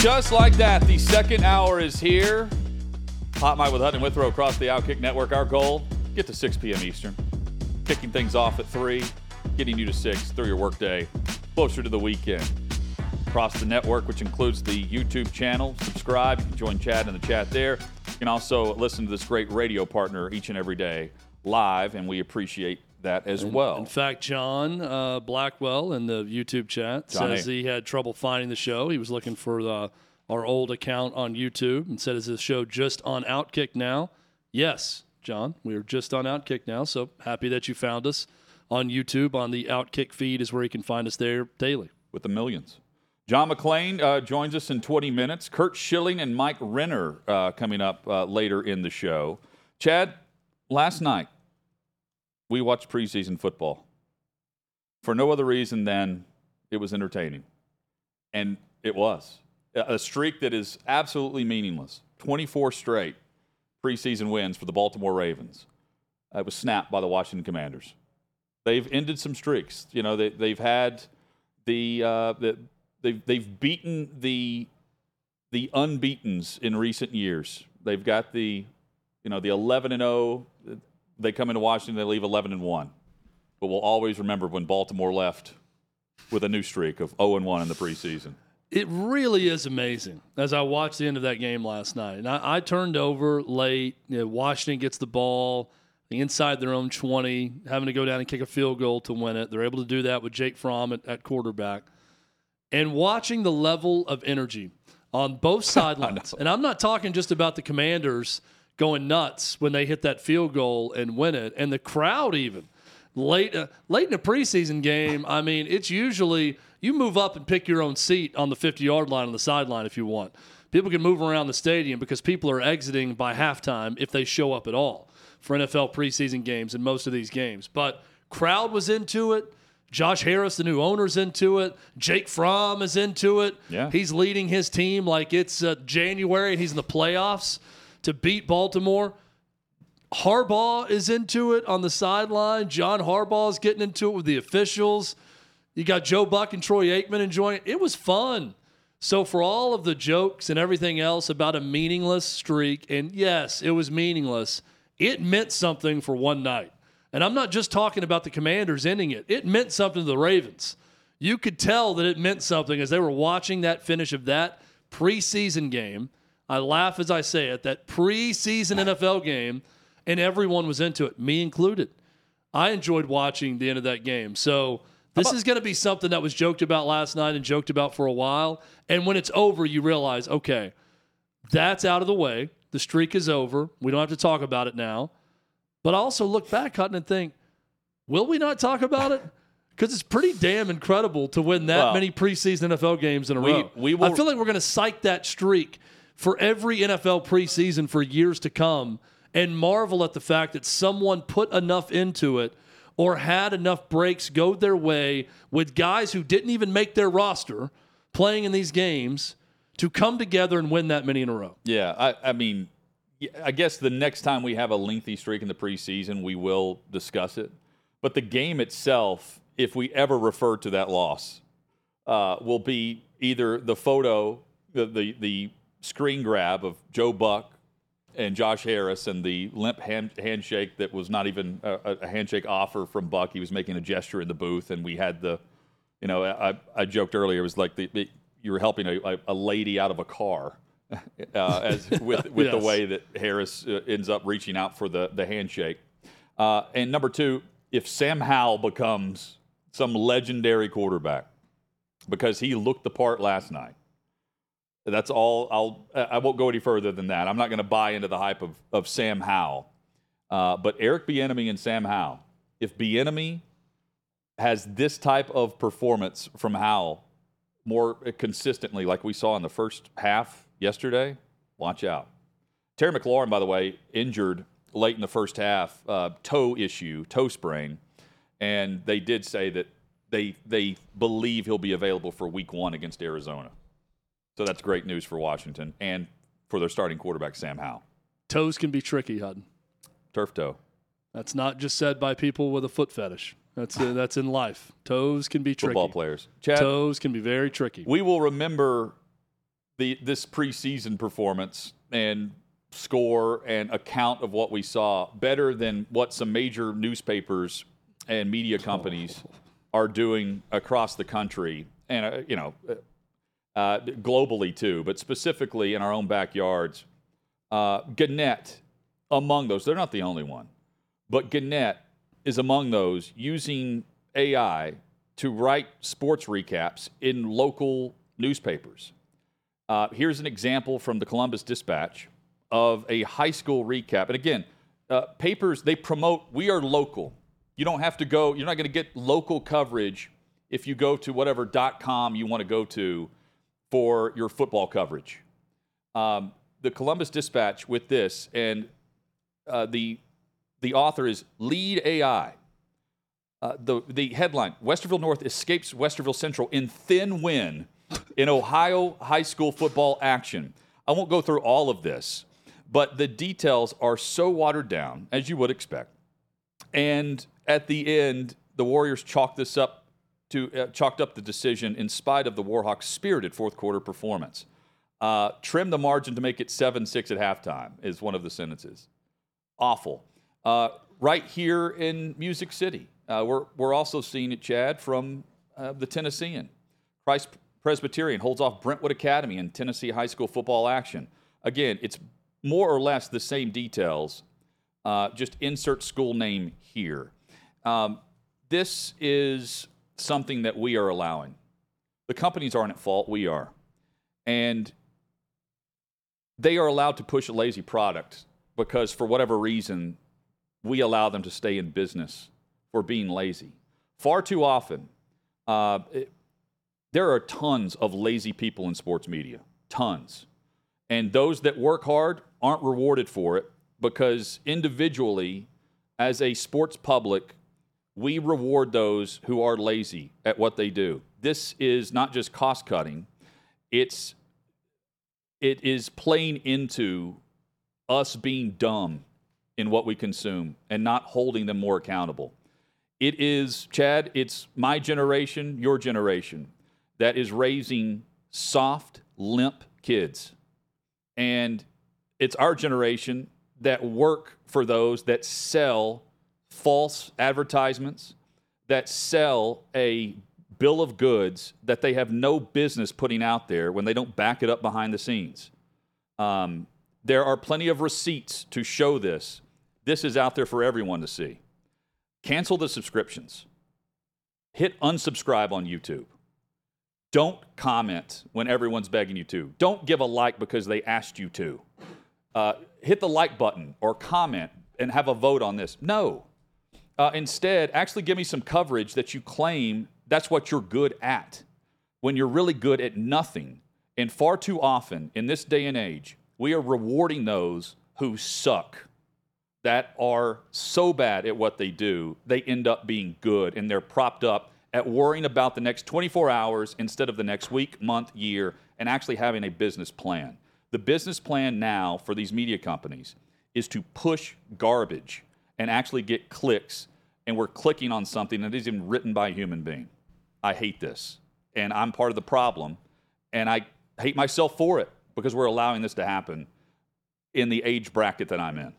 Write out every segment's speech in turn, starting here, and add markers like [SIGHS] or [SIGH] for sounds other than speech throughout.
Just like that, the second hour is here. Hot Mic with Hutton Withrow across the Outkick Network. Our goal, get to 6 p.m. Eastern. Kicking things off at 3, getting you to 6 through your workday, closer to the weekend. Across the network, which includes the YouTube channel, subscribe. You can join Chad in the chat there. You can also listen to this great radio partner each and every day live, and we appreciate that as well. In fact, John uh, Blackwell in the YouTube chat Johnny. says he had trouble finding the show. He was looking for the, our old account on YouTube and said, "Is this show just on Outkick now?" Yes, John, we are just on Outkick now. So happy that you found us on YouTube. On the Outkick feed is where you can find us there daily. with the millions. John McClain uh, joins us in 20 minutes. Kurt Schilling and Mike Renner uh, coming up uh, later in the show. Chad, last night we watched preseason football for no other reason than it was entertaining. And it was. A streak that is absolutely meaningless 24 straight preseason wins for the Baltimore Ravens. It was snapped by the Washington Commanders. They've ended some streaks. You know, they, they've had the, uh, the they've they've beaten the the unbeaten's in recent years. They've got the you know the 11 and 0. They come into Washington, they leave 11 and 1. But we'll always remember when Baltimore left with a new streak of 0 and 1 in the preseason. It really is amazing. As I watched the end of that game last night, and I, I turned over late. You know, Washington gets the ball inside their own 20, having to go down and kick a field goal to win it. They're able to do that with Jake Fromm at, at quarterback. And watching the level of energy on both [LAUGHS] sidelines, and I'm not talking just about the commanders going nuts when they hit that field goal and win it, and the crowd even late uh, late in a preseason game. I mean, it's usually you move up and pick your own seat on the 50 yard line on the sideline if you want. People can move around the stadium because people are exiting by halftime if they show up at all for NFL preseason games and most of these games. But crowd was into it. Josh Harris, the new owner's into it. Jake Fromm is into it. Yeah. He's leading his team like it's uh, January and he's in the playoffs to beat Baltimore. Harbaugh is into it on the sideline. John Harbaugh is getting into it with the officials. You got Joe Buck and Troy Aikman enjoying it. It was fun. So, for all of the jokes and everything else about a meaningless streak, and yes, it was meaningless, it meant something for one night. And I'm not just talking about the commanders ending it, it meant something to the Ravens. You could tell that it meant something as they were watching that finish of that preseason game. I laugh as I say it, that preseason NFL game, and everyone was into it, me included. I enjoyed watching the end of that game. So this is going to be something that was joked about last night and joked about for a while. And when it's over, you realize, okay, that's out of the way. The streak is over. We don't have to talk about it now. But I also look back, Hutton, and think, will we not talk about it? [LAUGHS] Because it's pretty damn incredible to win that Well, many preseason NFL games in a we- row. we will- I feel like we're going to cite that streak for every NFL preseason for years to come and marvel at the fact that someone put enough into it or had enough breaks go their way with guys who didn't even make their roster playing in these games to come together and win that many in a row. Yeah, I, I mean, I guess the next time we have a lengthy streak in the preseason, we will discuss it. But the game itself, if we ever refer to that loss, uh, will be either the photo, the, the the screen grab of Joe Buck and Josh Harris, and the limp hand, handshake that was not even a, a handshake offer from Buck. He was making a gesture in the booth, and we had the, you know, I, I joked earlier. It was like the, you were helping a, a lady out of a car. [LAUGHS] Uh, as with [LAUGHS] with the way that Harris uh, ends up reaching out for the the handshake, uh, and number two, if Sam Howell becomes some legendary quarterback because he looked the part last night, that's all. I'll I won't go any further than that. I'm not going to buy into the hype of of Sam Howell, uh, but Eric Bieniemy and Sam Howell. If Bieniemy has this type of performance from Howell more consistently, like we saw in the first half yesterday, watch out. Terry McLaurin, by the way, injured late in the first half, uh, toe issue, toe sprain, and they did say that they they believe he'll be available for Week One against Arizona. So that's great news for Washington and for their starting quarterback Sam Howell. Toes can be tricky, Hutton. Turf toe. That's not just said by people with a foot fetish. That's uh, that's in life. Toes can be tricky. Football players. Chad, Toes can be very tricky. we will remember the this preseason performance and score and account of what we saw better than what some major newspapers and media companies [LAUGHS] are doing across the country and uh, you know uh, globally too, but specifically in our own backyards. Uh, Gannett among those. They're not the only one, but Gannett is among those using AI to write sports recaps in local newspapers. Uh, here's an example from the Columbus Dispatch of a high school recap. And again, uh, papers, they promote, we are local. You don't have to go, you're not going to get local coverage if you go to whatever .com you want to go to for your football coverage. Um, the Columbus Dispatch with this, and uh, the, the author is LedeAI. Uh, the, the headline Westerville North escapes Westerville Central in thin win in Ohio high school football action. I won't go through all of this, but the details are so watered down, as you would expect. And at the end, the Warriors chalk this up to uh, chalked up the decision in spite of the Warhawks' spirited fourth quarter performance. Uh, trim the margin to make it seven six at halftime is one of the sentences. Awful. Uh, right here in Music City, uh, we're we're also seeing it, Chad, from uh, the Tennessean. Christ Presbyterian holds off Brentwood Academy in Tennessee high school football action. Again, it's more or less the same details, uh, just insert school name here. Um, this is something that we are allowing. The companies aren't at fault, we are. And they are allowed to push a lazy product because, for whatever reason, we allow them to stay in business for being lazy. Far too often, uh, it, there are tons of lazy people in sports media, tons. And those that work hard aren't rewarded for it because individually, as a sports public, we reward those who are lazy at what they do. This is not just cost cutting, it's it is playing into us being dumb in what we consume and not holding them more accountable. It is, Chad, it's my generation, your generation, that is raising soft, limp kids. And it's our generation that work for those that sell false advertisements, that sell a bill of goods that they have no business putting out there when they don't back it up behind the scenes. Um, there are plenty of receipts to show this. This is out there for everyone to see. Cancel the subscriptions. Hit unsubscribe on YouTube. Don't comment when everyone's begging you to. Don't give a like because they asked you to. Uh, hit the like button or comment and have a vote on this. No. Uh, instead, actually give me some coverage that you claim that's what you're good at when you're really good at nothing. And far too often in this day and age, we are rewarding those who suck, that are so bad at what they do, they end up being good and they're propped up at worrying about the next 24 hours instead of the next week, month, year, and actually having a business plan. The business plan now for these media companies is to push garbage and actually get clicks, and we're clicking on something that isn't written by a human being. I hate this, and I'm part of the problem, and I hate myself for it because we're allowing this to happen in the age bracket that I'm in.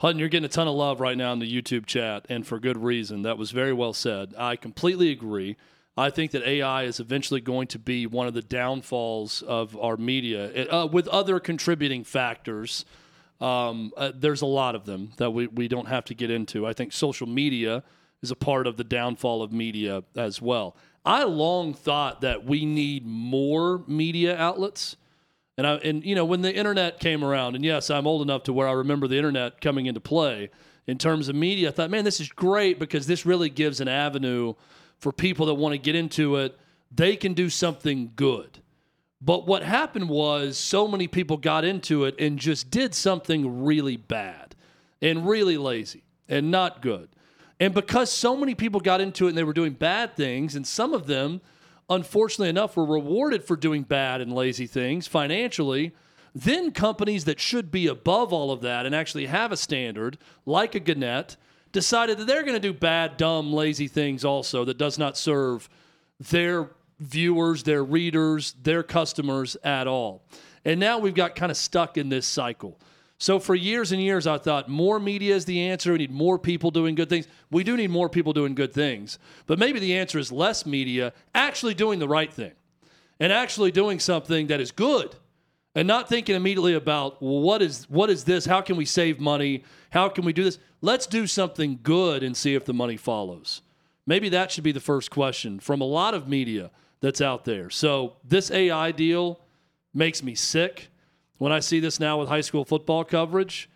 Hutton, you're getting a ton of love right now in the YouTube chat, and for good reason. That was very well said. I completely agree. I think that AI is eventually going to be one of the downfalls of our media, uh, with other contributing factors. Um, uh, there's a lot of them that we, we don't have to get into. I think social media is a part of the downfall of media as well. I long thought that we need more media outlets. And I and you know when the internet came around, and yes, I'm old enough to where I remember the internet coming into play in terms of media. I thought, man, this is great because this really gives an avenue for people that want to get into it, they can do something good. But what happened was so many people got into it and just did something really bad and really lazy and not good. And because so many people got into it and they were doing bad things, and some of them, unfortunately enough, were rewarded for doing bad and lazy things financially, then companies that should be above all of that and actually have a standard, like a Gannett, decided that they're going to do bad, dumb, lazy things also that does not serve their viewers, their readers, their customers at all. And now we've got kind of stuck in this cycle. So for years and years, I thought more media is the answer. We need more people doing good things. We do need more people doing good things. But maybe the answer is less media actually doing the right thing and actually doing something that is good and not thinking immediately about well, what is what is this? How can we save money? How can we do this? Let's do something good and see if the money follows. Maybe that should be the first question from a lot of media that's out there. So this AI deal makes me sick when I see this now with high school football coverage,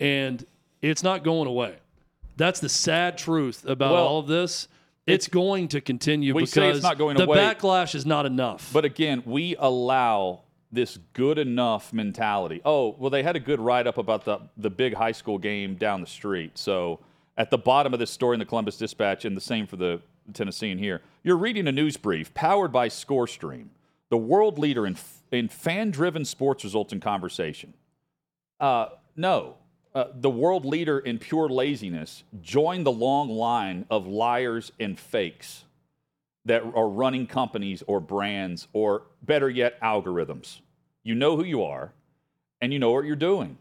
and it's not going away. That's the sad truth about Well, all of this. It's going to continue because say it's not going the away. backlash is not enough. But again, we allow this good enough mentality. Oh, well, they had a good write up about the, the big high school game down the street. So at the bottom of this story in the Columbus Dispatch, and the same for the Tennessean here, you're reading a news brief powered by ScoreStream, the world leader in, in fan driven sports results and conversation. Uh, no. Uh, the world leader in pure laziness joined the long line of liars and fakes that are running companies or brands or better yet algorithms you know who you are and you know what you're doing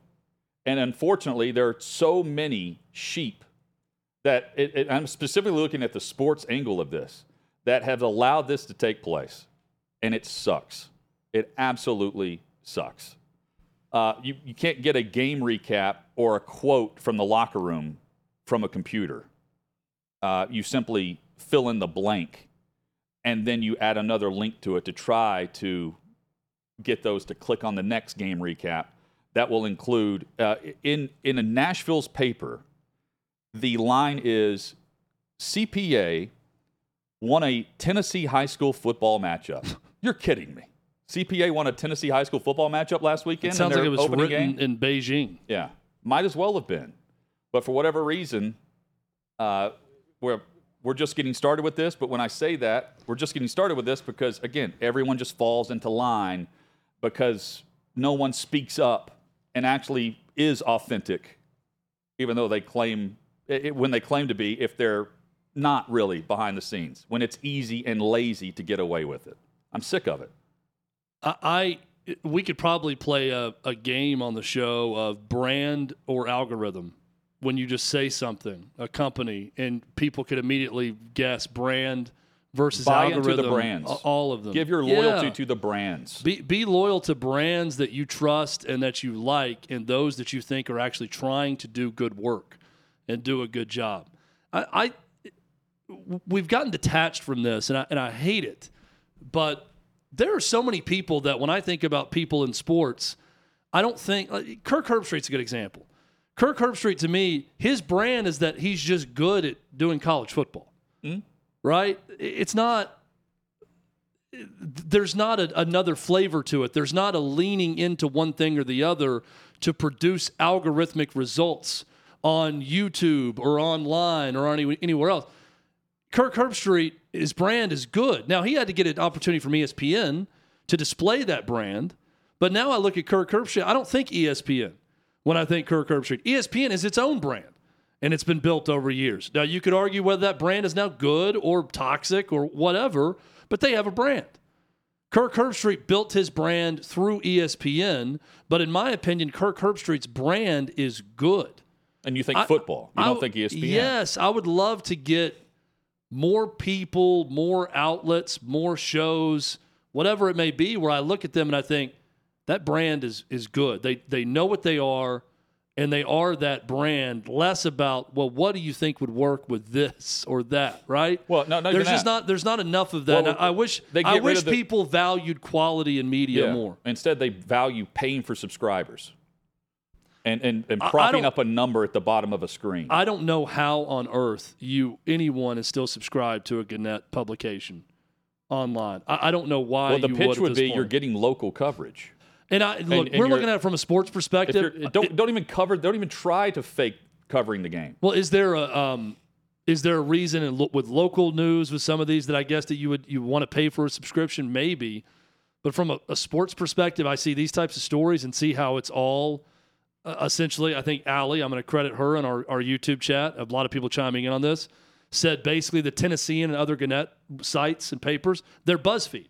and unfortunately there are so many sheep that it, it- i'm specifically looking at the sports angle of this that have allowed this to take place and it sucks it absolutely sucks uh, you, you can't get a game recap or a quote from the locker room from a computer uh, you simply fill in the blank and then you add another link to it to try to get those to click on the next game recap. That will include uh, in in a Nashville's paper. The line is CPA won a Tennessee high school football matchup. [LAUGHS] You're kidding me. CPA won a Tennessee high school football matchup last weekend. it sounds like it was written game? in Beijing. Yeah, might as well have been, but for whatever reason, uh, we're we're just getting started with this. But when I say that, we're just getting started with this because again, everyone just falls into line because no one speaks up and actually is authentic, even though they claim it, when they claim to be, if they're not really behind the scenes, when it's easy and lazy to get away with it. I'm sick of it. I, I we could probably play a, a game on the show of brand or algorithm when you just say something, a company, and people could immediately guess brand versus Buy into algorithm. the brands. All of them. Give your loyalty Yeah. to the brands. Be, be loyal to brands that you trust and that you like, and those that you think are actually trying to do good work and do a good job. I, I we've gotten detached from this, and I, and I hate it. But there are so many people that when I think about people in sports, I don't think like, Kirk Herbstreit's a good example. Kirk Herbstreit to me, his brand is that he's just good at doing college football. Mm-hmm. Right? It's not there's not a, another flavor to it. There's not a leaning into one thing or the other to produce algorithmic results on YouTube or online or any, anywhere else. Kirk Herbstreit, his brand is good. Now he had to get an opportunity from ESPN to display that brand, but now I look at Kirk Herbstreit. I don't think ESPN when I think Kirk Herbstreit. ESPN is its own brand, and it's been built over years. Now you could argue whether that brand is now good or toxic or whatever, but they have a brand. Kirk Herbstreit built his brand through ESPN, but in my opinion, Kirk Herbstreit's brand is good. And you think I- football. You I don't think ESPN. Yes, I would love to get more people, more outlets, more shows, whatever it may be, where I look at them and I think that brand is is good. They they know what they are, and they are that brand. Less about well, what do you think would work with this or that, right? Well, no, not there's just that. not there's not enough of that. Well, I wish they I wish the- people valued quality in media Yeah. more. Instead, they value paying for subscribers. And and, and propping up a number at the bottom of a screen. I don't know how on earth you anyone is still subscribed to a Gannett publication online. I, I don't know why. well, the pitch would, would be you're getting local coverage. And I look, and we're looking at it from a sports perspective. don't don't even cover. Don't even try to fake covering the game. Well, is there a um, is there a reason in lo- with local news with some of these that I guess that you would you want to pay for a subscription maybe, but from a, a sports perspective, I see these types of stories and see how it's all essentially. I think Allie, I'm going to credit her in our, our YouTube chat. A lot of people chiming in on this said basically the Tennessean and other Gannett sites and papers they're BuzzFeed.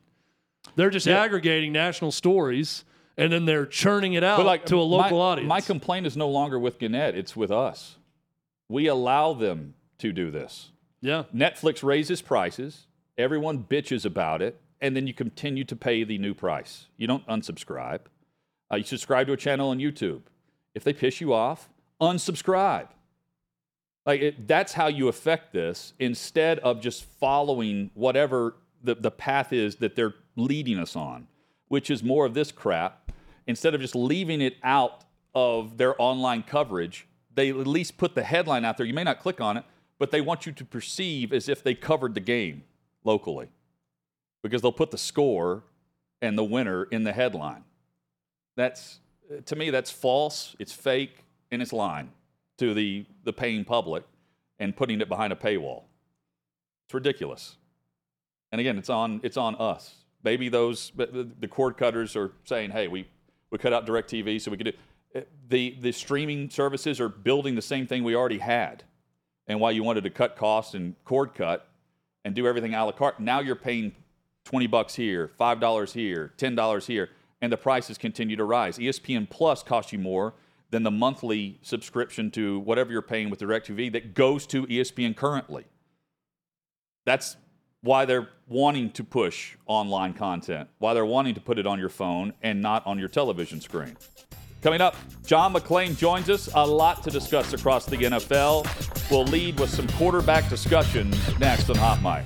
They're just Yeah. aggregating national stories and then they're churning it out But like to a local my, audience. My complaint is no longer with Gannett; it's with us. We allow them to do this. yeah. Netflix raises prices, everyone bitches about it, and then you continue to pay the new price. You don't unsubscribe. Uh, you subscribe to a channel on YouTube. If they piss you off, unsubscribe. Like it, that's how you affect this instead of just following whatever the, the path is that they're leading us on, which is more of this crap. Instead of just leaving it out of their online coverage, they at least put the headline out there. You may not click on it, but they want you to perceive as if they covered the game locally because they'll put the score and the winner in the headline. That's to me that's false, it's fake, and it's lying to the the paying public and putting it behind a paywall. It's ridiculous. And again, it's on it's on us. Maybe those the, cord cutters are saying, "Hey, we we cut out DirecTV so we could do." Eh, the the streaming services are building the same thing we already had, and why you wanted to cut costs and cord cut and do everything a la carte. Now you're paying twenty bucks here, five dollars here, ten dollars here, and the prices continue to rise. ESPN Plus costs you more than the monthly subscription to whatever you're paying with DirecTV that goes to ESPN currently. That's why they're wanting to push online content, why they're wanting to put it on your phone and not on your television screen. Coming up, John McClain joins us. A lot to discuss across the NFL. We'll lead with some quarterback discussion next on Hot Mic.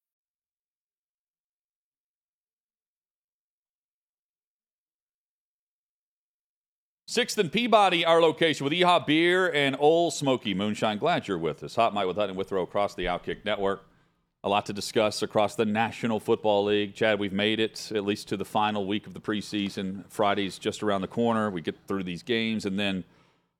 Sixth and Peabody, our location with Yee-Haw Beer and Ole Smoky Moonshine. Glad you're with us. Hot Mic with Hutton Withrow across the Outkick Network. A lot to discuss across the National Football League. Chad, we've made it at least to the final week of the preseason. Friday's just around the corner. We get through these games and then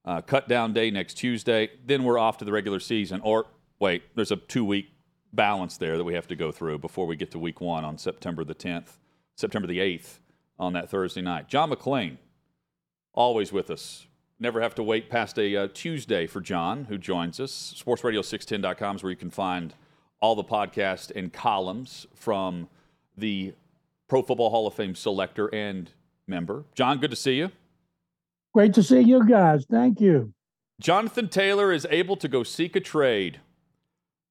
uh, cut down day next Tuesday. Then we're off to the regular season. Or wait, there's a two week balance there that we have to go through before we get to week one on September the 10th, September the 8th on that Thursday night. John McClain, always with us. Never have to wait past a uh, Tuesday for John, who joins us. SportsRadio610.com is where you can find all the podcasts and columns from the Pro Football Hall of Fame selector and member. John, good to see you. Great to see you guys. Thank you. Jonathan Taylor is able to go seek a trade.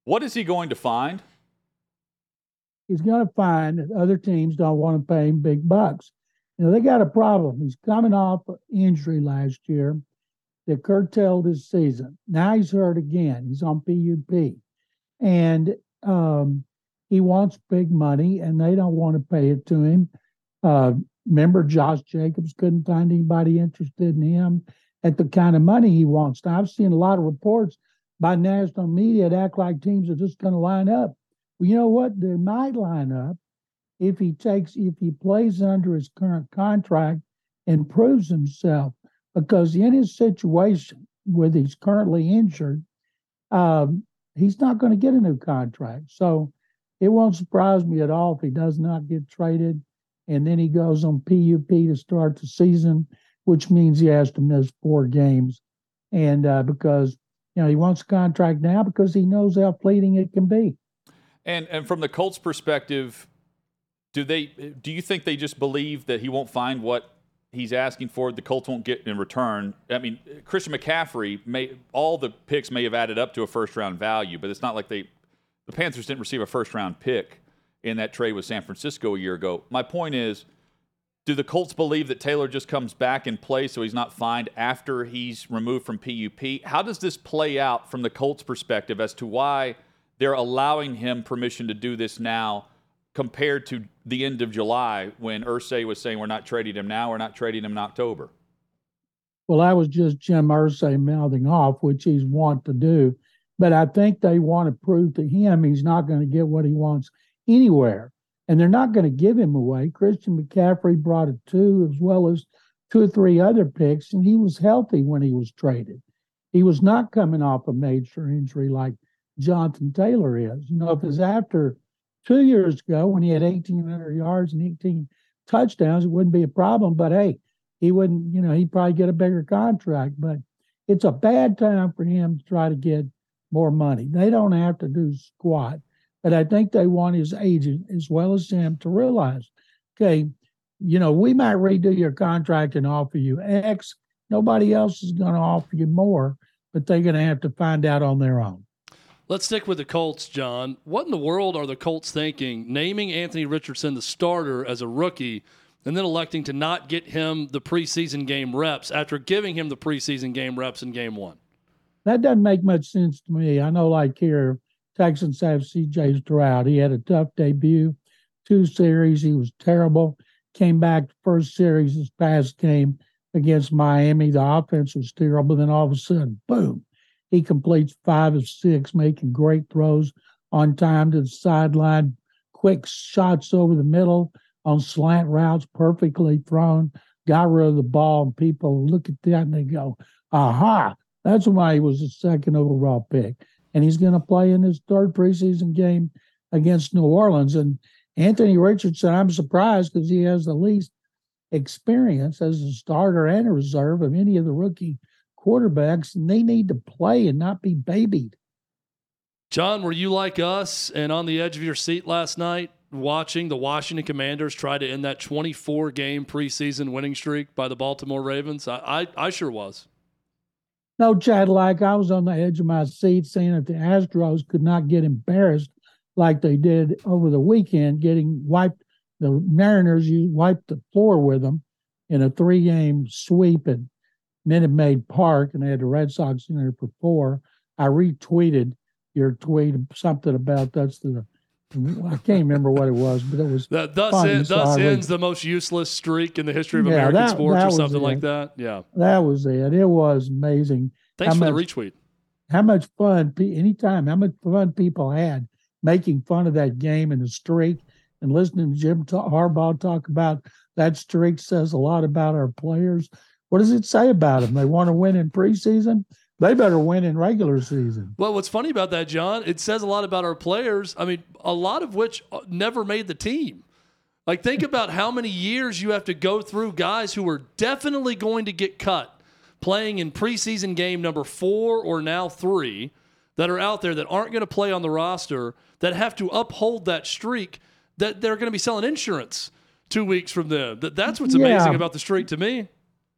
What is he going to find? He's going to find that other teams don't want to pay him big bucks. You know, they got a problem. He's coming off injury last year that curtailed his season. Now he's hurt again. He's on PUP. And um, he wants big money, and they don't want to pay it to him. Uh, remember, Josh Jacobs couldn't find anybody interested in him at the kind of money he wants. Now, I've seen a lot of reports by national media that act like teams are just going to line up. Well, you know what? They might line up if he takes, if he plays under his current contract and proves himself, because in his situation, with he's currently injured, um, he's not going to get a new contract. So it won't surprise me at all if he does not get traded and then he goes on PUP to start the season, which means he has to miss four games. And uh, because, you know, he wants a contract now because he knows how fleeting it can be. And and from the Colts' perspective, do they? Do you think they just believe that he won't find what he's asking for? The Colts won't get in return. I mean, Christian McCaffrey may all the picks may have added up to a first round value, but it's not like they the Panthers didn't receive a first round pick in that trade with San Francisco a year ago. My point is. Do the Colts believe that Taylor just comes back in play so he's not fined after he's removed from PUP? How does this play out from the Colts' perspective as to why they're allowing him permission to do this now compared to the end of July when Irsay was saying we're not trading him now, we're not trading him in October? Well, that was just Jim Irsay mouthing off, which he's want to do. But I think they want to prove to him he's not going to get what he wants anywhere and they're not going to give him away. Christian McCaffrey brought it two, as well as two or three other picks, and he was healthy when he was traded. He was not coming off a major injury like Jonathan Taylor is. You know, if it's after two years ago when he had 1,800 yards and 18 touchdowns, it wouldn't be a problem. But hey, he wouldn't, you know, he'd probably get a bigger contract. But it's a bad time for him to try to get more money. They don't have to do squat. But I think they want his agent as well as him to realize, okay, you know, we might redo your contract and offer you X. Nobody else is going to offer you more, but they're going to have to find out on their own. Let's stick with the Colts, John. What in the world are the Colts thinking, naming Anthony Richardson the starter as a rookie and then electing to not get him the preseason game reps after giving him the preseason game reps in game one? That doesn't make much sense to me. I know, like here, Texans have CJ Stroud. He had a tough debut, two series. He was terrible. Came back first series this past game against Miami. The offense was terrible. Then all of a sudden, boom, he completes five of six, making great throws on time to the sideline, quick shots over the middle on slant routes, perfectly thrown, got rid of the ball. And people look at that and they go, aha, that's why he was the second overall pick and he's going to play in his third preseason game against New Orleans. And Anthony Richardson, I'm surprised because he has the least experience as a starter and a reserve of any of the rookie quarterbacks, and they need to play and not be babied. John, were you like us and on the edge of your seat last night watching the Washington Commanders try to end that 24 game preseason winning streak by the Baltimore Ravens? I, I, I sure was. No, Chad, like I was on the edge of my seat saying that the Astros could not get embarrassed like they did over the weekend, getting wiped. The Mariners, you wiped the floor with them in a three game sweep at Minute Maid Park, and they had the Red Sox in there for four. I retweeted your tweet, something about that's the I can't remember what it was, but it was. That, thus funny, thus ends the most useless streak in the history of yeah, American that, sports, that or something like that. Yeah, that was it. It was amazing. Thanks for much, the retweet. How much fun, anytime, how much fun people had making fun of that game and the streak, and listening to Jim Harbaugh talk about that streak says a lot about our players. What does it say about them? They want to win in preseason they better win in regular season. Well, what's funny about that, John, it says a lot about our players. I mean, a lot of which uh, never made the team. Like, think about how many years you have to go through guys who are definitely going to get cut playing in preseason game number four or now three that are out there that aren't going to play on the roster that have to uphold that streak that they're going to be selling insurance two weeks from them. That, that's what's amazing yeah. about the streak to me.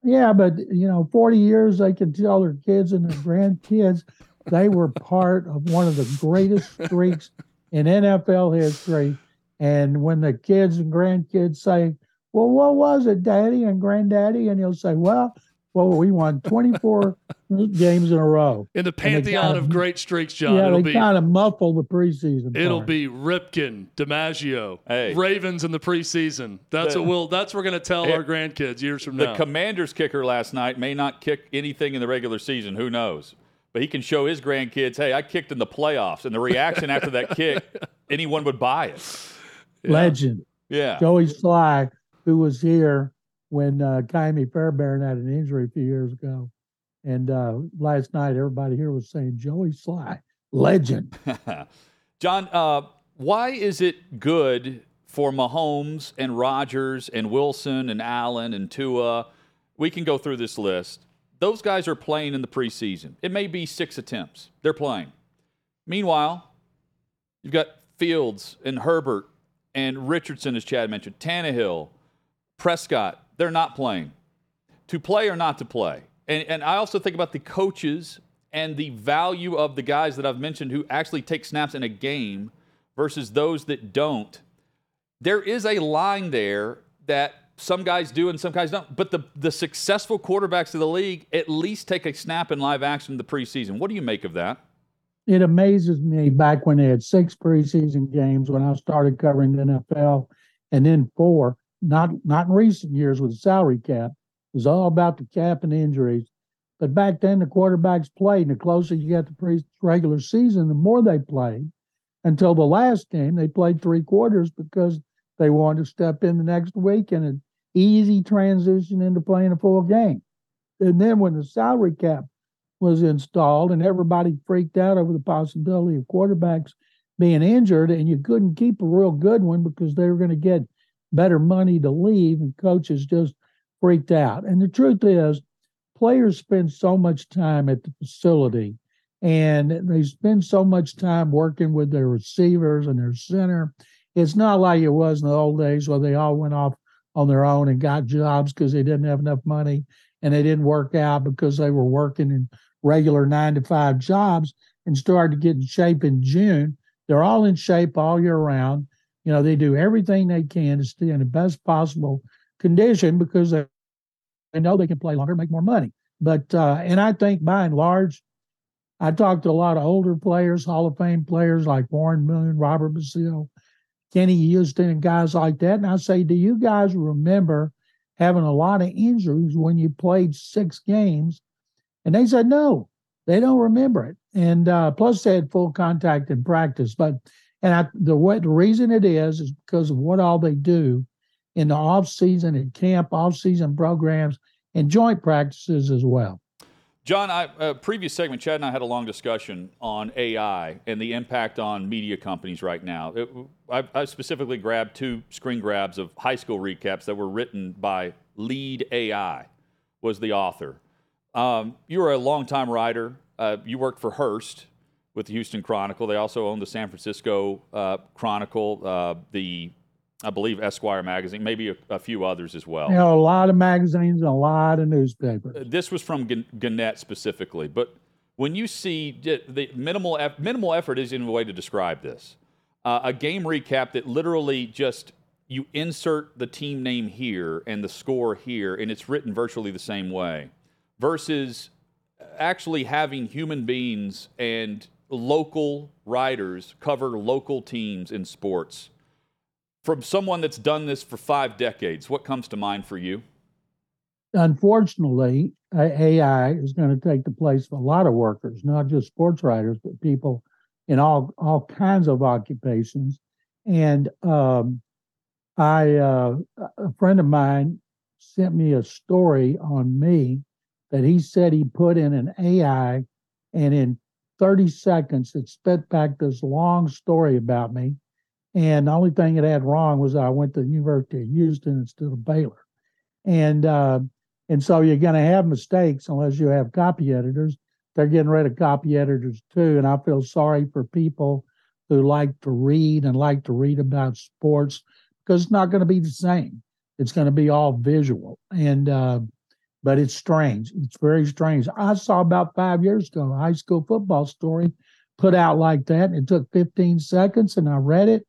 Yeah, but you know, 40 years they can tell their kids and their grandkids they were part of one of the greatest streaks in NFL history. And when the kids and grandkids say, Well, what was it, Daddy and Granddaddy? And he'll say, Well, well, we won 24 [LAUGHS] games in a row. In the pantheon kind of, of, great streaks, John. Yeah, it'll they be, kind of muffle the preseason. It'll part. be Ripken, DiMaggio, hey. Ravens in the preseason. That's the, what we'll. That's what we're going to tell it, our grandkids years from the now. The Commanders kicker last night may not kick anything in the regular season. Who knows? But he can show his grandkids, "Hey, I kicked in the playoffs," and the reaction after that kick, [LAUGHS] anyone would buy it. Yeah. Legend. Yeah. Joey Slye, who was here when uh, Fairbairn had an injury a few years ago. And uh, last night, everybody here was saying Joey Slye, legend. [LAUGHS] John, uh, why is it good for Mahomes and Rodgers and Wilson and Allen and Tua? We can go through this list. Those guys are playing in the preseason. It may be six attempts. They're playing. Meanwhile, you've got Fields and Herbert and Richardson, as Chad mentioned, Tannehill, Prescott, they're not playing. To play or not to play. And, and I also think about the coaches and the value of the guys that I've mentioned who actually take snaps in a game versus those that don't. There is a line there that some guys do and some guys don't. But the, the successful quarterbacks of the league at least take a snap in live action in the preseason. What do you make of that? It amazes me back when they had six preseason games when I started covering the NFL and then four, not not in recent years with the salary cap. It was all about the cap and injuries. But back then the quarterbacks played, and the closer you got to pre regular season, the more they played. Until the last game, they played three quarters because they wanted to step in the next week and an easy transition into playing a full game. And then when the salary cap was installed and everybody freaked out over the possibility of quarterbacks being injured, and you couldn't keep a real good one because they were going to get better money to leave, and coaches just freaked out. And the truth is, players spend so much time at the facility and they spend so much time working with their receivers and their center it's not like it was in the old days where they all went off on their own and got jobs because they didn't have enough money and they didn't work out because they were working in regular nine to five jobs and started to get in shape in June. They're all in shape all year round. You know, they do everything they can to stay in the best possible condition because they, they know they can play longer, make more money. But, uh, and I think by and large, I talked to a lot of older players, Hall of Fame players like Warren Moon, Robert Brazile, Kenny Houston and guys like that. And I say, do you guys remember having a lot of injuries when you played six games? And they said, no, they don't remember it. And uh, plus, they had full contact in practice. But and I, the what the reason it is is because of what all they do in the off season at camp, off season programs, and joint practices as well. John, I, uh, previous segment, Chad and I had a long discussion on AI and the impact on media companies right now. It, I, I, specifically grabbed two screen grabs of high school recaps that were written by LedeAI, was the author. Um, you were a longtime writer. Uh, you worked for Hearst with the Houston Chronicle. They also own the San Francisco uh, Chronicle, uh, the I believe Esquire magazine, maybe a, a, few others as well. You know, a lot of magazines, and a lot of newspapers. Uh, this was from Gannett specifically, but when you see the minimal minimal effort isn't a way to describe this. Uh, a game recap that literally just you insert the team name here and the score here, and it's written virtually the same way, versus actually having human beings and local writers cover local teams in sports from someone that's done this for five decades, what comes to mind for you? Unfortunately, AI is going to take the place of a lot of workers, not just sports writers, but people in all all kinds of occupations. And um, I, uh, a friend of mine sent me a story on me that he said he put in an AI, and in 30 seconds, it spit back this long story about me and the only thing it had wrong was I went to the University of Houston instead of Baylor. And uh, and so you're going to have mistakes unless you have copy editors. They're getting rid of copy editors too. And I feel sorry for people who like to read and like to read about sports because it's not going to be the same. It's going to be all visual. And uh, but it's strange. It's very strange. I saw about five years ago a high school football story put out like that. It took 15 seconds and I read it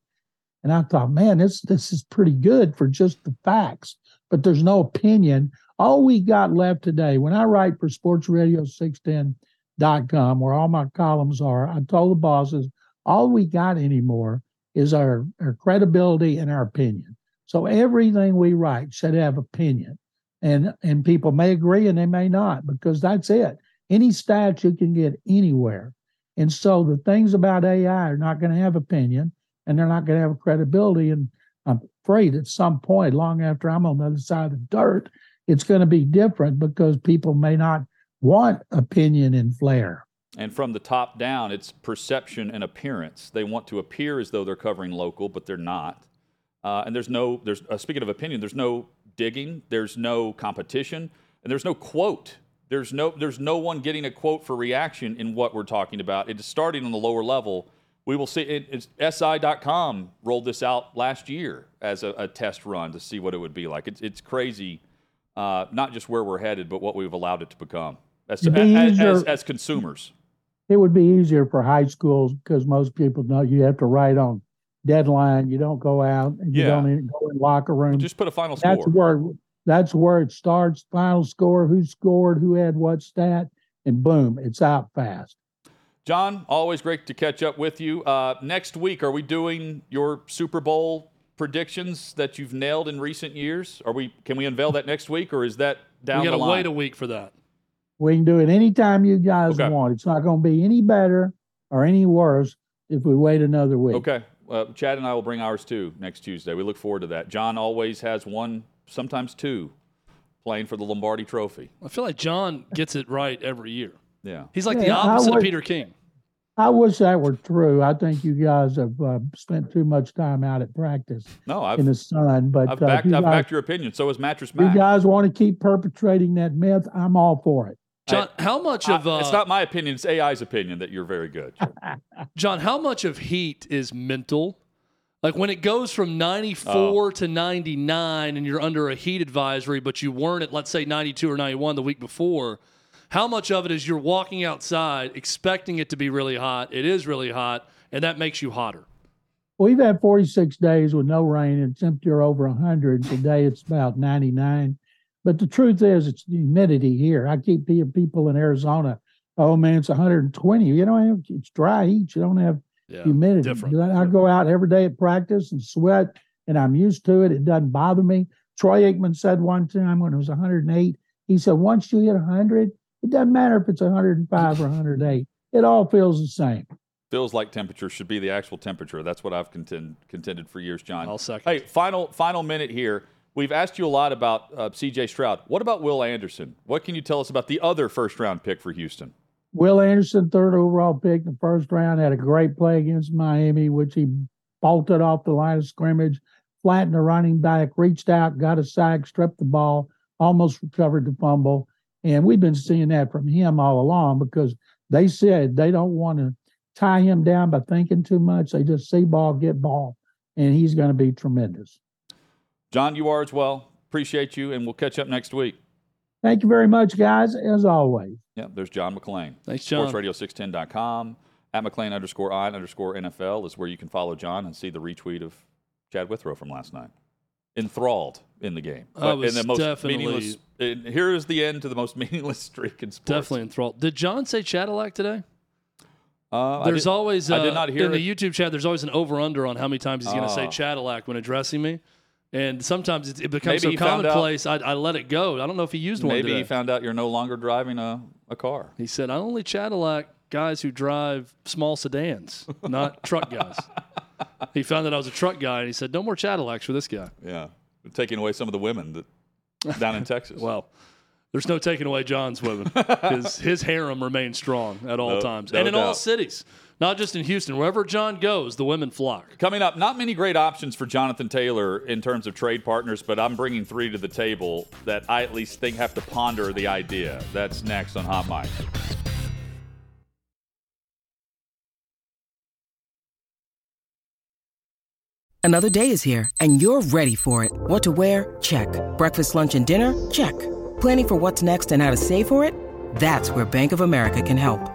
and I thought, man, this this is pretty good for just the facts, but there's no opinion. All we got left today, when I write for sportsradio610.com, where all my columns are, I told the bosses, all we got anymore is our, our credibility and our opinion. So everything we write should have opinion. And and people may agree and they may not, because that's it. Any stats you can get anywhere. And so the things about AI are not going to have opinion and they're not going to have credibility. And I'm afraid at some point, long after I'm on the other side of the dirt, it's going to be different because people may not want opinion and flair. And from the top down, it's perception and appearance. They want to appear as though they're covering local, but they're not. Uh, and there's no, there's uh, speaking of opinion, there's no digging, there's no competition, and there's no quote. There's no, there's no one getting a quote for reaction in what we're talking about. It is starting on the lower level we will see. It, it's, SI.com rolled this out last year as a, a, test run to see what it would be like. It's, it's crazy, uh, not just where we're headed, but what we've allowed it to become as, as, as, as consumers. It would be easier for high schools because most people know you have to write on deadline. You don't go out and you Yeah. don't even go in locker room. Just put a final score. That's where that's where it starts. Final score, who scored, who had what stat, and boom, it's out fast. John, always great to catch up with you. Uh, next week, are we doing your Super Bowl predictions that you've nailed in recent years? Are we? Can we unveil that next week, or is that down we got to wait a week for that. We can do it anytime you guys Okay. want. It's not going to be any better or any worse if we wait another week. Okay. Uh, Chad and I will bring ours too next Tuesday. We look forward to that. John always has one, sometimes two, playing for the Lombardi Trophy. I feel like John gets it right every year. Yeah. He's like the Yeah, I opposite of Peter King. I wish that were true. I think you guys have uh, spent too much time out at practice No, I've, in the sun. But I've, uh, backed, you I've guys, backed your opinion. So is Mattress Matt. you guys want to keep perpetrating that myth, I'm all for it. John, how much I- of uh, it's not my opinion. It's AI's opinion that you're very good. [LAUGHS] John? How much of heat is mental? Like when it goes from Oh. 94 to 99 and you're under a heat advisory, but you weren't at, let's say, 92 or 91 the week before, how much of it is you're walking outside expecting it to be really hot? It is really hot, and that makes you hotter. We've had 46 days with no rain and temperature over 100. Today it's about 99. But the truth is, it's the humidity here. I keep hearing people in Arizona, oh man, it's 120. You don't have, it's dry heat. You don't have Yeah, humidity. different. I go out every day at practice and sweat, and I'm used to it. It doesn't bother me. Troy Aikman said one time when it was 108, he said, once you hit 100, it doesn't matter if it's 105 or 108. It all feels the same. Feels like temperature should be the actual temperature. That's what I've contend, contended for years, John. I'll second. Hey, final final minute here. We've asked you a lot about uh, C.J. Stroud. What about Will Anderson? What can you tell us about the other first round pick for Houston? Will Anderson, third overall pick in the first round, had a great play against Miami, which he bolted off the line of scrimmage, flattened the running back, reached out, got a sack, stripped the ball, almost recovered the fumble. And we've been seeing that from him all along because they said they don't want to tie him down by thinking too much. They just see ball, get ball, and he's going to be tremendous. John, you are as well. Appreciate you, and we'll catch up next week. Thank you very much, guys, as always. Yeah, there's John McClain. Thanks, John. SportsRadio610.com. At McClain underscore I underscore NFL is where you can follow John and see the retweet of Chad Withrow from last night. Enthralled in the game. I was in the most definitely- meaningless. and here is the end to the most [LAUGHS] meaningless streak in sports. Definitely enthralled. Did John say Cadillac today? Uh, I There's did- always uh, I did not hear in the. YouTube chat. There's always an over under on how many times he's going to say Oh. Cadillac when addressing me, and sometimes it, it becomes Maybe so found out- commonplace. I, I let it go. I don't know if he used one Maybe he found out you're no longer driving a, a car. he said, "I only Cadillac guys who drive small sedans, not [LAUGHS] truck guys." He found that I was a truck guy, and he said, "No more Cadillacs for this guy." Yeah. Taking away some of the women that down in [LAUGHS] Texas. Well, there's no taking away John's women. his [LAUGHS] his harem remains strong at all No- times, no and in all cities, not just in Houston. Wherever John goes, the women flock. Coming up, not many great options for Jonathan Taylor in terms of trade partners, but I'm bringing three to the table that I at least think have to ponder the idea. That's next on Hot Mic. Another day is here, and you're ready for it. What to wear? Check. Breakfast, lunch, and dinner? Check. Planning for what's next and how to save for it? That's where Bank of America can help.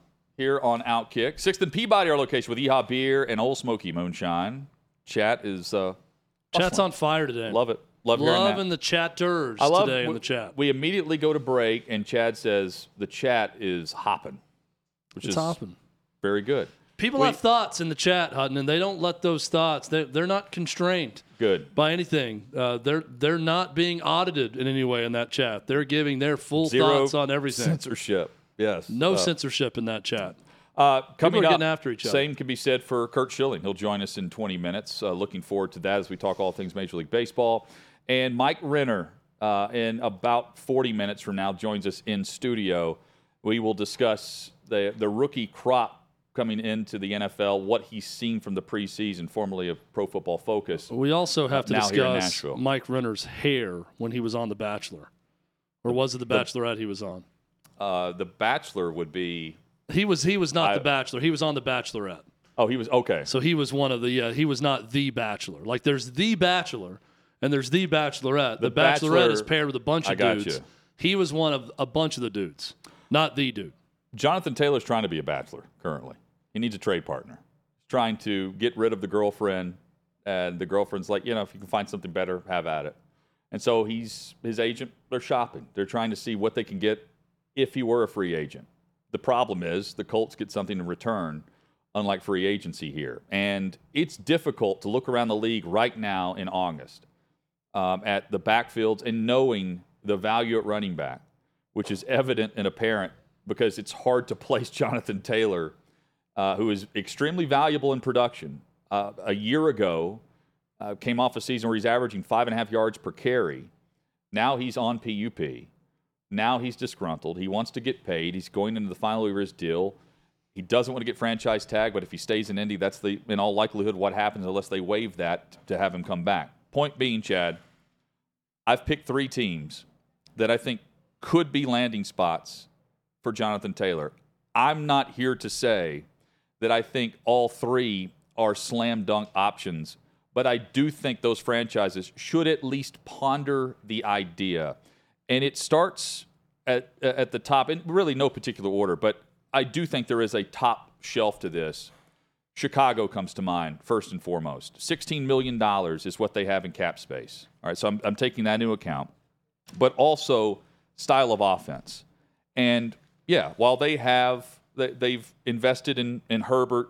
here on Outkick. Sixth and Peabody, our location with Yee-Haw Beer and Ole Smoky Moonshine. Chat is uh, Chat's on fire today. love it. Love. Loving the chatters I love today in we, the chat. We immediately go to break, and Chad says the chat is hopping, which It's is hopping. very good. People We- have thoughts in the chat, Hutton, and they don't let those thoughts. They, they're not constrained Good. by anything. Uh, they're they're not being audited in any way in that chat. They're giving their full Zero thoughts on everything. censorship. Yes. no Uh, censorship in that chat. Uh, coming are up, getting after each other. Same can be said for Curt Schilling. He'll join us in 20 minutes. Uh, looking forward to that as we talk all things Major League Baseball. And Mike Renner, uh, in about 40 minutes from now, joins us in studio. We will discuss the the rookie crop coming into the NFL, what he's seen from the preseason, formerly of Pro Football Focus. We also have to Now here in discuss Mike Renner's hair when he was on The Bachelor. Or was it The Bachelorette he was on? Uh, the Bachelor would be. He was he was not I- The Bachelor. He was on The Bachelorette. Oh, he was okay. So he was one of the uh, he was not the Bachelor. Like there's the Bachelor and there's the Bachelorette. The, The Bachelorette Bachelor- is paired with a bunch I of got dudes. you. He was one of a bunch of the dudes, not the dude. Jonathan Taylor's trying to be a bachelor currently. He needs a trade partner. He's trying to get rid of the girlfriend, and the girlfriend's like, you know, if you can find something better, have at it. And so he's his agent. They're shopping. They're trying to see what they can get if he were a free agent. The problem is the Colts get something in return, unlike free agency here. And it's difficult to look around the league right now in August um, at the backfields and knowing the value at running back, which is evident and apparent because it's hard to [LAUGHS] place Jonathan Taylor, uh, who is extremely valuable in production. Uh, a year ago, uh, came off a season where he's averaging five and a half yards per carry. Now he's on PUP. Now he's disgruntled. He wants to get paid. He's going into the final year of his deal. He doesn't want to get franchise tag, but if he stays in Indy, that's the in all likelihood what happens unless they waive that to have him come back. Point being, Chad, I've picked three teams that I think could be landing spots for Jonathan Taylor. I'm not here to say that I think all three are slam dunk options, but I do think those franchises should at least ponder the idea. And it starts at, at the top, in really no particular order, but I do think there is a top shelf to this. Chicago comes to mind first and foremost. $16 million is what they have in cap space. All right, so I'm, I'm taking that into account. But also style of offense. And yeah, while they have, they, they've invested in, in Herbert,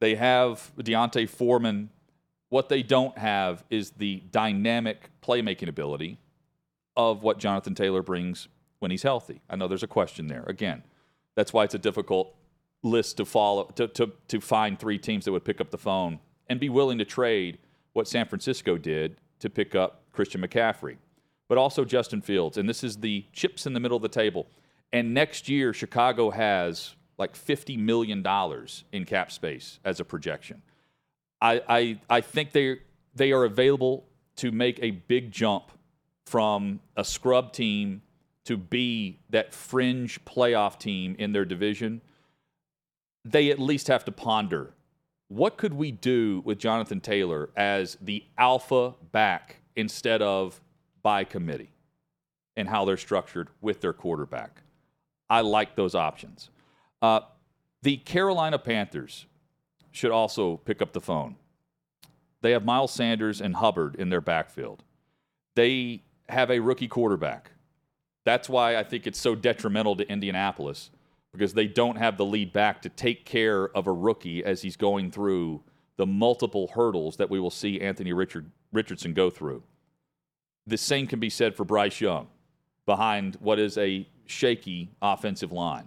they have D'Onta Foreman. What they don't have is the dynamic playmaking ability of what Jonathan Taylor brings when he's healthy. I know there's a question there. Again, that's why it's a difficult list to follow to, to, to find three teams that would pick up the phone and be willing to trade what San Francisco did to pick up Christian McCaffrey, but also Justin Fields. And this is the chips in the middle of the table. And next year, Chicago has like $50 million in cap space as a projection. I, I, I think they, they are available to make a big jump from a scrub team to be that fringe playoff team in their division, they at least have to ponder what could we do with Jonathan Taylor as the alpha back instead of by committee and how they're structured with their quarterback. I like those options. Uh, the Carolina Panthers should also pick up the phone. They have Miles Sanders and Hubbard in their backfield. They have a rookie quarterback. That's why I think it's so detrimental to Indianapolis because they don't have the lead back to take care of a rookie as he's going through the multiple hurdles that we will see Anthony Richard, Richardson go through. The same can be said for Bryce Young behind what is a shaky offensive line.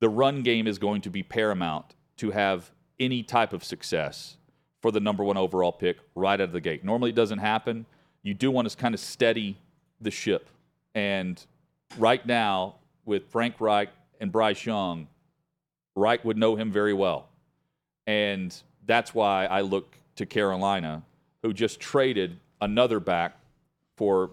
The run game is going to be paramount to have any type of success for the number one overall pick right out of the gate. Normally it doesn't happen. You do want to kind of steady the ship. And right now, with Frank Reich and Bryce Young, Reich would know him very well. And that's why I look to Carolina, who just traded another back for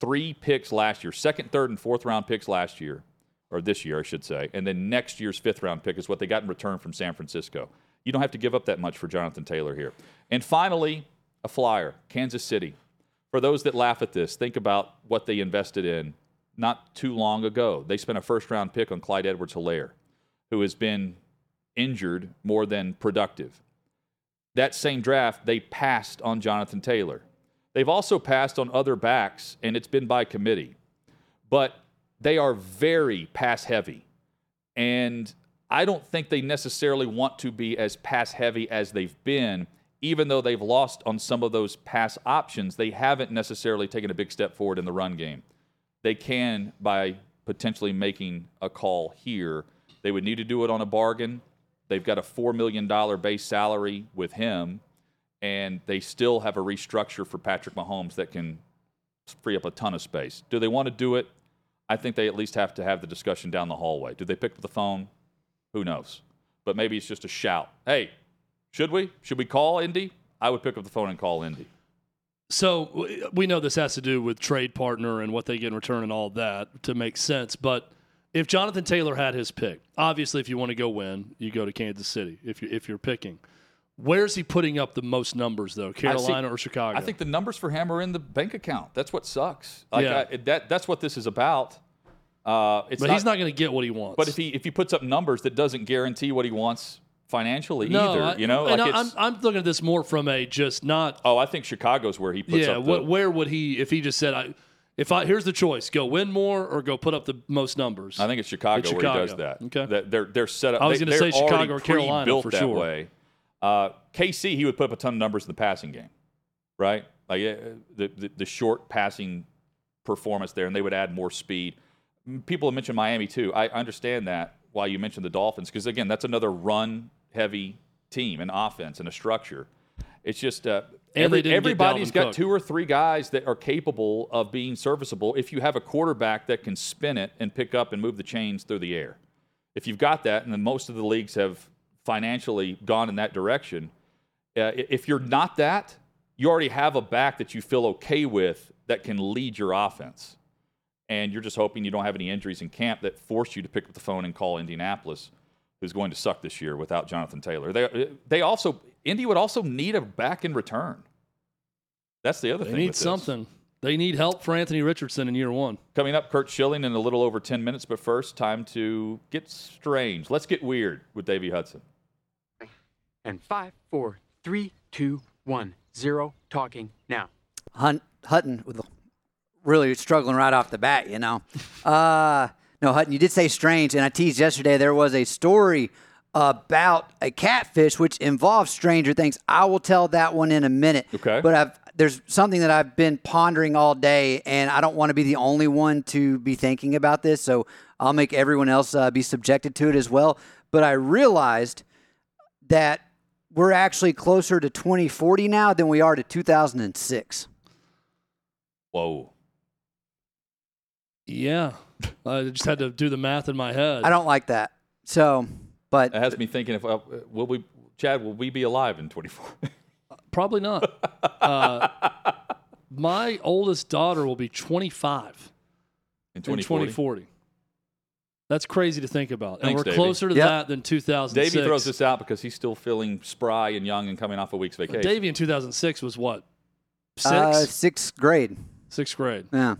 three picks last year, second, third, and fourth round picks last year, or this year, I should say. And then next year's fifth round pick is what they got in return from San Francisco. You don't have to give up that much for Jonathan Taylor here. And finally, a flyer, Kansas City. For those that laugh at this, think about what they invested in not too long ago. They spent a first round pick on Clyde Edwards Helaire, who has been injured more than productive. That same draft, they passed on Jonathan Taylor. They've also passed on other backs, and it's been by committee. But they are very pass heavy. And I don't think they necessarily want to be as pass heavy as they've been, even though they've lost on some of those pass options. They haven't necessarily taken a big step forward in the run game. They can by potentially making a call here They would need to do it on a bargain. They've got a $4 million base salary with him, and they still have a restructure for Patrick Mahomes that can free up a ton of space. Do they want to do it? I think they at least have to have the discussion down the hallway. Do they pick up the phone? Who knows? But maybe it's just a shout. Hey, should we? Should we call Indy? I would pick up the phone and call Indy. So we know this has to do with trade partner and what they get in return and all that to make sense. But if Jonathan Taylor had his pick, obviously, if you want to go win, you go to Kansas City. If you're if you're picking, where's he putting up the most numbers though? Carolina or Chicago? I think the numbers for him are in the bank account. That's what sucks. Like Yeah. I, that, that's what this is about. Uh, it's but he's not going to get what he wants. But if he if he puts up numbers that doesn't guarantee what he wants financially no, either, I- you know, and like I, it's, I'm I'm looking at this more from a just not. oh, I think Chicago's where he puts yeah, up the, wh- where would he if he just said I. If I here's the choice, go win more or go put up the most numbers. I think it's Chicago, It's where he does that. Okay. That they're they're set up. I was gonna say Chicago or Carolina pre-built for that sure. way. Uh, KC, he would put up a ton of numbers in the passing game, right? Like uh, the, the the short passing performance there, and they would add more speed. People have mentioned Miami too. I understand that. Why you mentioned the Dolphins? Because again, that's another run-heavy team, an offense, and a structure. It's just uh, every- they didn't get everybody's got Cook. two or three guys that are capable of being serviceable if you have a quarterback that can spin it and pick up and move the chains through the air. If you've got that, and then most of the leagues have financially gone in that direction, uh, if you're not that, you already have a back that you feel okay with that can lead your offense. And you're just hoping you don't have any injuries in camp that force you to pick up the phone and call Indianapolis, who's going to suck this year without Jonathan Taylor. They, they also, Indy would also need a back in return. That's the other they thing. They need with this. something. They need help for Anthony Richardson in year one. Coming up, Curt Schilling in a little over 10 minutes, but first, time to get strange. Let's get weird with Davey Hudson. And five, four, three, two, one, zero. Talking now. Hunt, Hutton with really struggling right off the bat, you know. [LAUGHS] Uh, no, Hutton, you did say strange, and I teased yesterday there was a story about a catfish which involves stranger things. I will tell that one in a minute. Okay. But I've there's something that I've been pondering all day, and I don't want to be the only one to be thinking about this, so I'll make everyone else uh, be subjected to it as well. But I realized that we're actually closer to 2040 now than we are to 2006. Whoa. Yeah, I just had to do the math in my head. I don't like that. So, but It has me thinking if uh, will we, Chad, will we be alive in 24? [LAUGHS] Probably not. uh, my oldest daughter will be 25 in in 2040? 2040. That's crazy to think about. and Thanks, we're Davey. closer to Yep. that than 2006. Davey throws this out because he's still feeling spry and young and coming off a week's vacation. Davey in 2006 was what? Six? uh, sixth grade. Sixth grade. Yeah.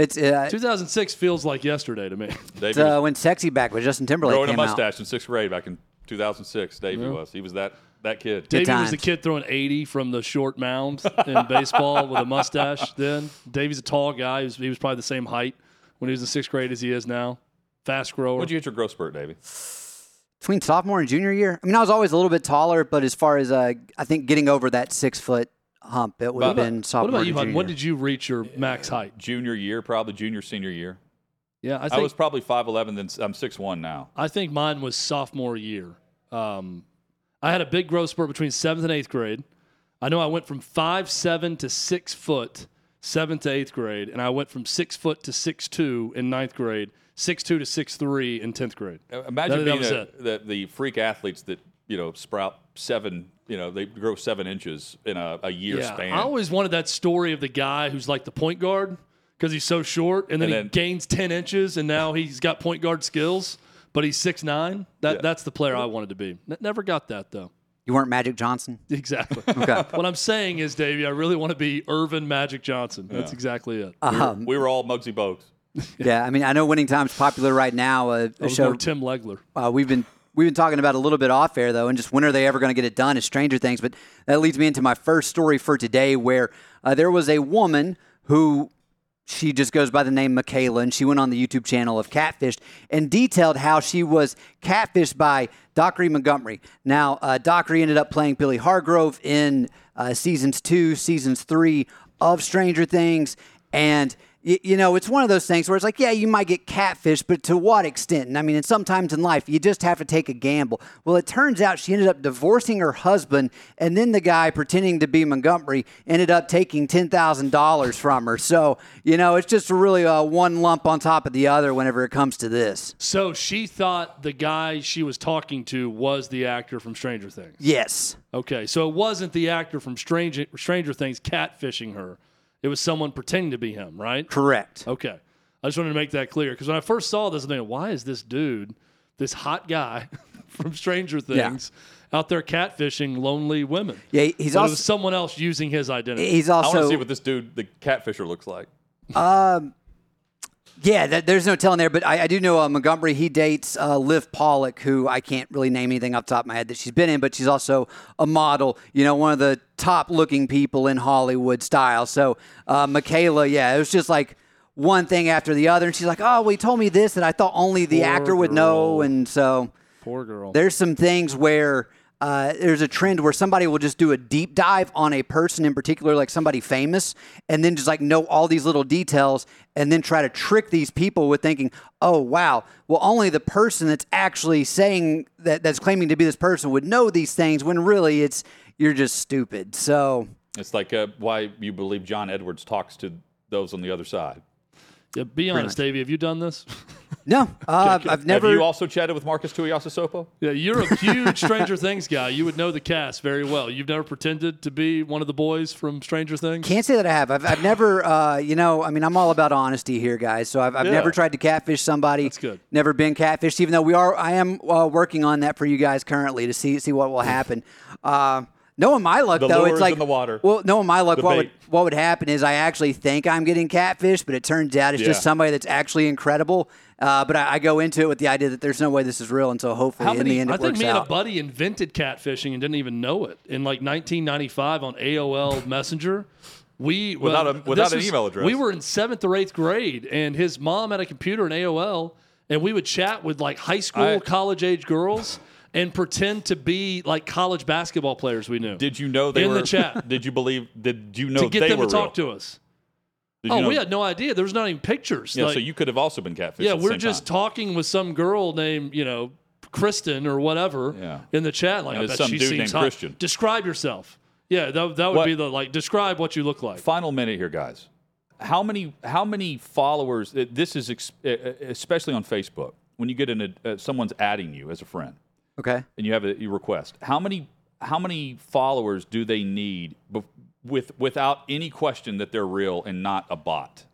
It's, uh, 2006 feels like yesterday to me. [LAUGHS] Davey it's uh, was when Sexy Back with Justin Timberlake growing a came mustache in sixth grade back in 2006. Davey Yeah. was. He was that that kid. Davey was the kid throwing 80 from the short mound [LAUGHS] in baseball with a mustache then. Davey's a tall guy. He was, he was probably the same height when he was in sixth grade as he is now. Fast grower. When'd you hit your growth spurt, Davey? Between sophomore and junior year. I mean, I was always a little bit taller, but as far as, uh, I think getting over that six foot hump, it would have What been what about you, and junior When did you reach your max height? Junior year, probably junior senior year. Yeah, I I, think was probably 5'11", then I'm 6'1 now. I think mine was sophomore year. Um, I had a big growth spurt between seventh and eighth grade. I know I went from five seven to six foot, seventh to eighth grade, and I went from six foot to six two in ninth grade, six two to six three in tenth grade. Imagine That- that being was a, it. the, the freak athletes that you know sprout seven, you know, they grow seven inches in a, a year Yeah, span. I always wanted that story of the guy who's like the point guard because he's so short, and then And he gains ten inches, and now he's got point guard skills, but he's six nine. That Yeah. that's the player I wanted to be. N- never got that though. You weren't Magic Johnson? Exactly. [LAUGHS] Okay. what I'm saying is, Davey, I really want to be Earvin Magic Johnson. That's exactly it. we, were, Um, we were all Muggsy Bogues. [LAUGHS] yeah, I mean, I know Winning Time's popular right now. Uh, I a show Tim Legler. uh, we've been we've been talking about a little bit off air though, and just when are they ever going to get it done? Is Stranger Things, but that leads me into my first story for today, where uh, there was a woman who she just goes by the name Michaela, and she went on the YouTube channel of Catfished and detailed how she was catfished by Dacre Montgomery. Now, uh, Dacre ended up playing Billy Hargrove in uh, seasons two, seasons three of Stranger Things, and you, you know, it's one of those things where it's like, yeah, you might get catfish, but to what extent? And I mean, and sometimes in life, you just have to take a gamble. Well, it turns out she ended up divorcing her husband, and then the guy pretending to be Montgomery ended up taking $10,000 from her. So, you know, it's just really uh, one lump on top of the other whenever it comes to this. So she thought the guy she was talking to was the actor from Stranger Things. Yes. Okay, so it wasn't the actor from Stranger Stranger Things catfishing her. It was someone pretending to be him, right? Correct. Okay. I just wanted to make that clear because when I first saw this, I'm thinking, why is this dude, this hot guy [LAUGHS] from Stranger Things, out there catfishing lonely women? Yeah, he's But it also was someone else using his identity. he's also. I want to see what this dude, the catfisher, looks like. Um, yeah, that, there's no telling there, but I, I do know uh, Montgomery. He dates uh, Liv Pollock, who I can't really name anything off the top of my head that she's been in, but she's also a model. You know, one of the top-looking people in Hollywood style. So, uh, Michaela, yeah, it was just like one thing after the other, and she's like, "Oh, well, he told me this that I thought only the Poor actor would know," and so Poor girl. there's some things where uh, there's a trend where somebody will just do a deep dive on a person in particular, like somebody famous, and then just like know all these little details, and then try to trick these people with thinking, "Oh, wow, well, only the person that's actually saying that that's claiming to be this person would know these things." When really, it's you're just stupid. So It's like uh, why you believe John Edwards talks to those on the other side. Yeah, be honest, Davey. Have you done this? [LAUGHS] no, uh, I've never. Have you also chatted with Marcus Tuiasosopo? Yeah, you're a huge Stranger Things guy. You would know the cast very well. You've never pretended to be one of the boys from Stranger Things. Can't say that I have. I've, I've never, uh, you know, I mean, I'm all about honesty here, guys. So I've, I've Yeah. never tried to catfish somebody. That's good. Never been catfished, even though we are. I am uh, working on that for you guys currently to see see what will happen. Uh, knowing my luck, The though, it's like in the water. Well, knowing my luck, The what would what would happen is I actually think I'm getting catfished, but it turns out it's just somebody that's actually incredible. Uh, but I, I go into it with the idea that there's no way this is real until hopefully How in many- the end it I think works me and a buddy invented catfishing and didn't even know it in like 1995 on AOL Messenger. We Without well, a- without an was- email address. We were in seventh or eighth grade, and his mom had a computer in AOL, and we would chat with like high school, I- college age girls. And pretend to be like college basketball players we knew. Did you know they In were in the chat. [LAUGHS] Did you believe? Did you know they were? to get they them were to talk real? to us. Did Oh, you know- we had no idea. There was not even pictures. Yeah, Like- so you could have also been catfished. yeah, at we're same just time. talking with some girl named, you know, Kristen or whatever Yeah. in the chat. Like, And I bet some she dude seems named hot. Christian. Describe yourself. Yeah, that, that would What- be the like. Describe what you look like. Final minute here, guys. How many how many followers? uh, This is ex- uh, uh, especially on Facebook when you get in a uh, someone's adding you as a friend okay. and you have a you request. How many how many followers do they need bef- with without any question that they're real and not a bot?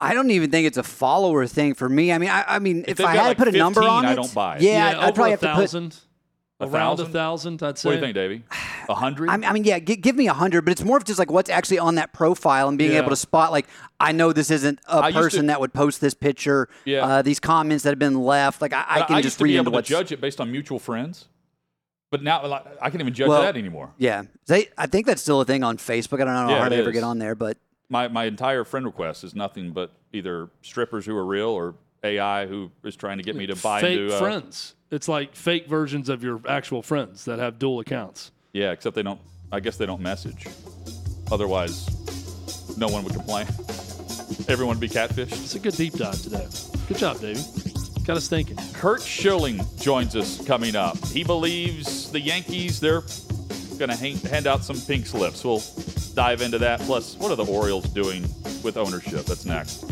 I don't even think it's a follower thing for me. I mean, I, I mean, if, they've I had like to put a number 15, on I don't buy it. Yeah, yeah, I'd, over probably a have to put. thousand. A around thousand? a thousand, I'd say. What do you think, Davey? A [SIGHS] hundred? I mean, I mean, yeah, give, give me a hundred, but it's more of just like what's actually on that profile and being Yeah. able to spot. Like, I know this isn't a I used to- person that would post this picture. Yeah. Uh, these comments that have been left, like I, I can used just to read be into able to what's. judge it based on mutual friends, but now like, I can't even judge Well, that anymore. Yeah, they. I think that's still a thing on Facebook. I don't know Yeah, how it they ever get on there, but my, my entire friend request is nothing but either strippers who are real or AI who is trying to get me to buy Fake into. Uh, friends. It's like fake versions of your actual friends that have dual accounts. yeah, except they don't. I guess they don't message. Otherwise, no one would complain. [LAUGHS] Everyone would be catfished. It's a good deep dive today. Good job, Davey. Got us thinking. Curt Schilling joins us coming up. He believes the Yankees they're going to hand out some pink slips. We'll dive into that. Plus, what are the Orioles doing with ownership? That's next.